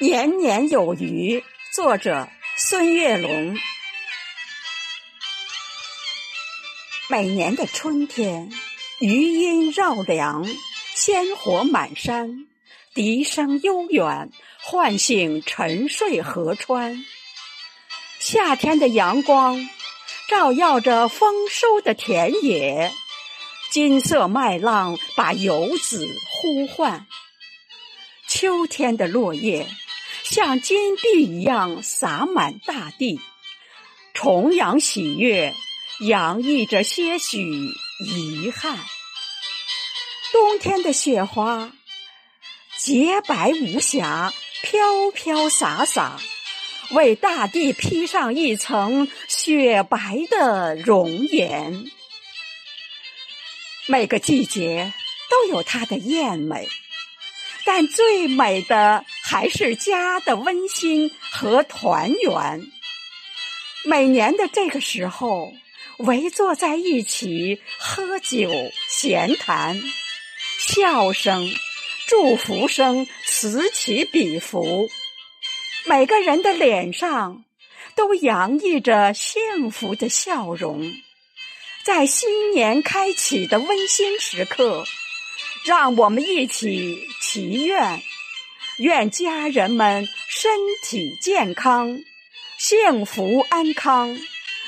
年年有余，作者孙月龙。每年的春天，余音绕梁，鲜活满山，笛声悠远，唤醒沉睡河川。夏天的阳光照耀着丰收的田野，金色麦浪把游子呼唤。秋天的落叶像金币一样洒满大地，重阳喜悦洋溢着些许遗憾。冬天的雪花洁白无瑕，飘飘洒洒，为大地披上一层雪白的容颜。每个季节都有它的艳美。但最美的还是家的温馨和团圆。每年的这个时候，围坐在一起喝酒闲谈，笑声、祝福声此起彼伏，每个人的脸上都洋溢着幸福的笑容。在新年开启的温馨时刻。让我们一起祈愿，愿家人们身体健康、幸福安康，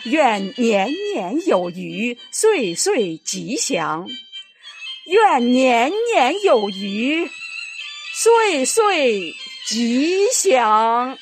愿年年有余、岁岁吉祥，愿年年有余、岁岁吉祥。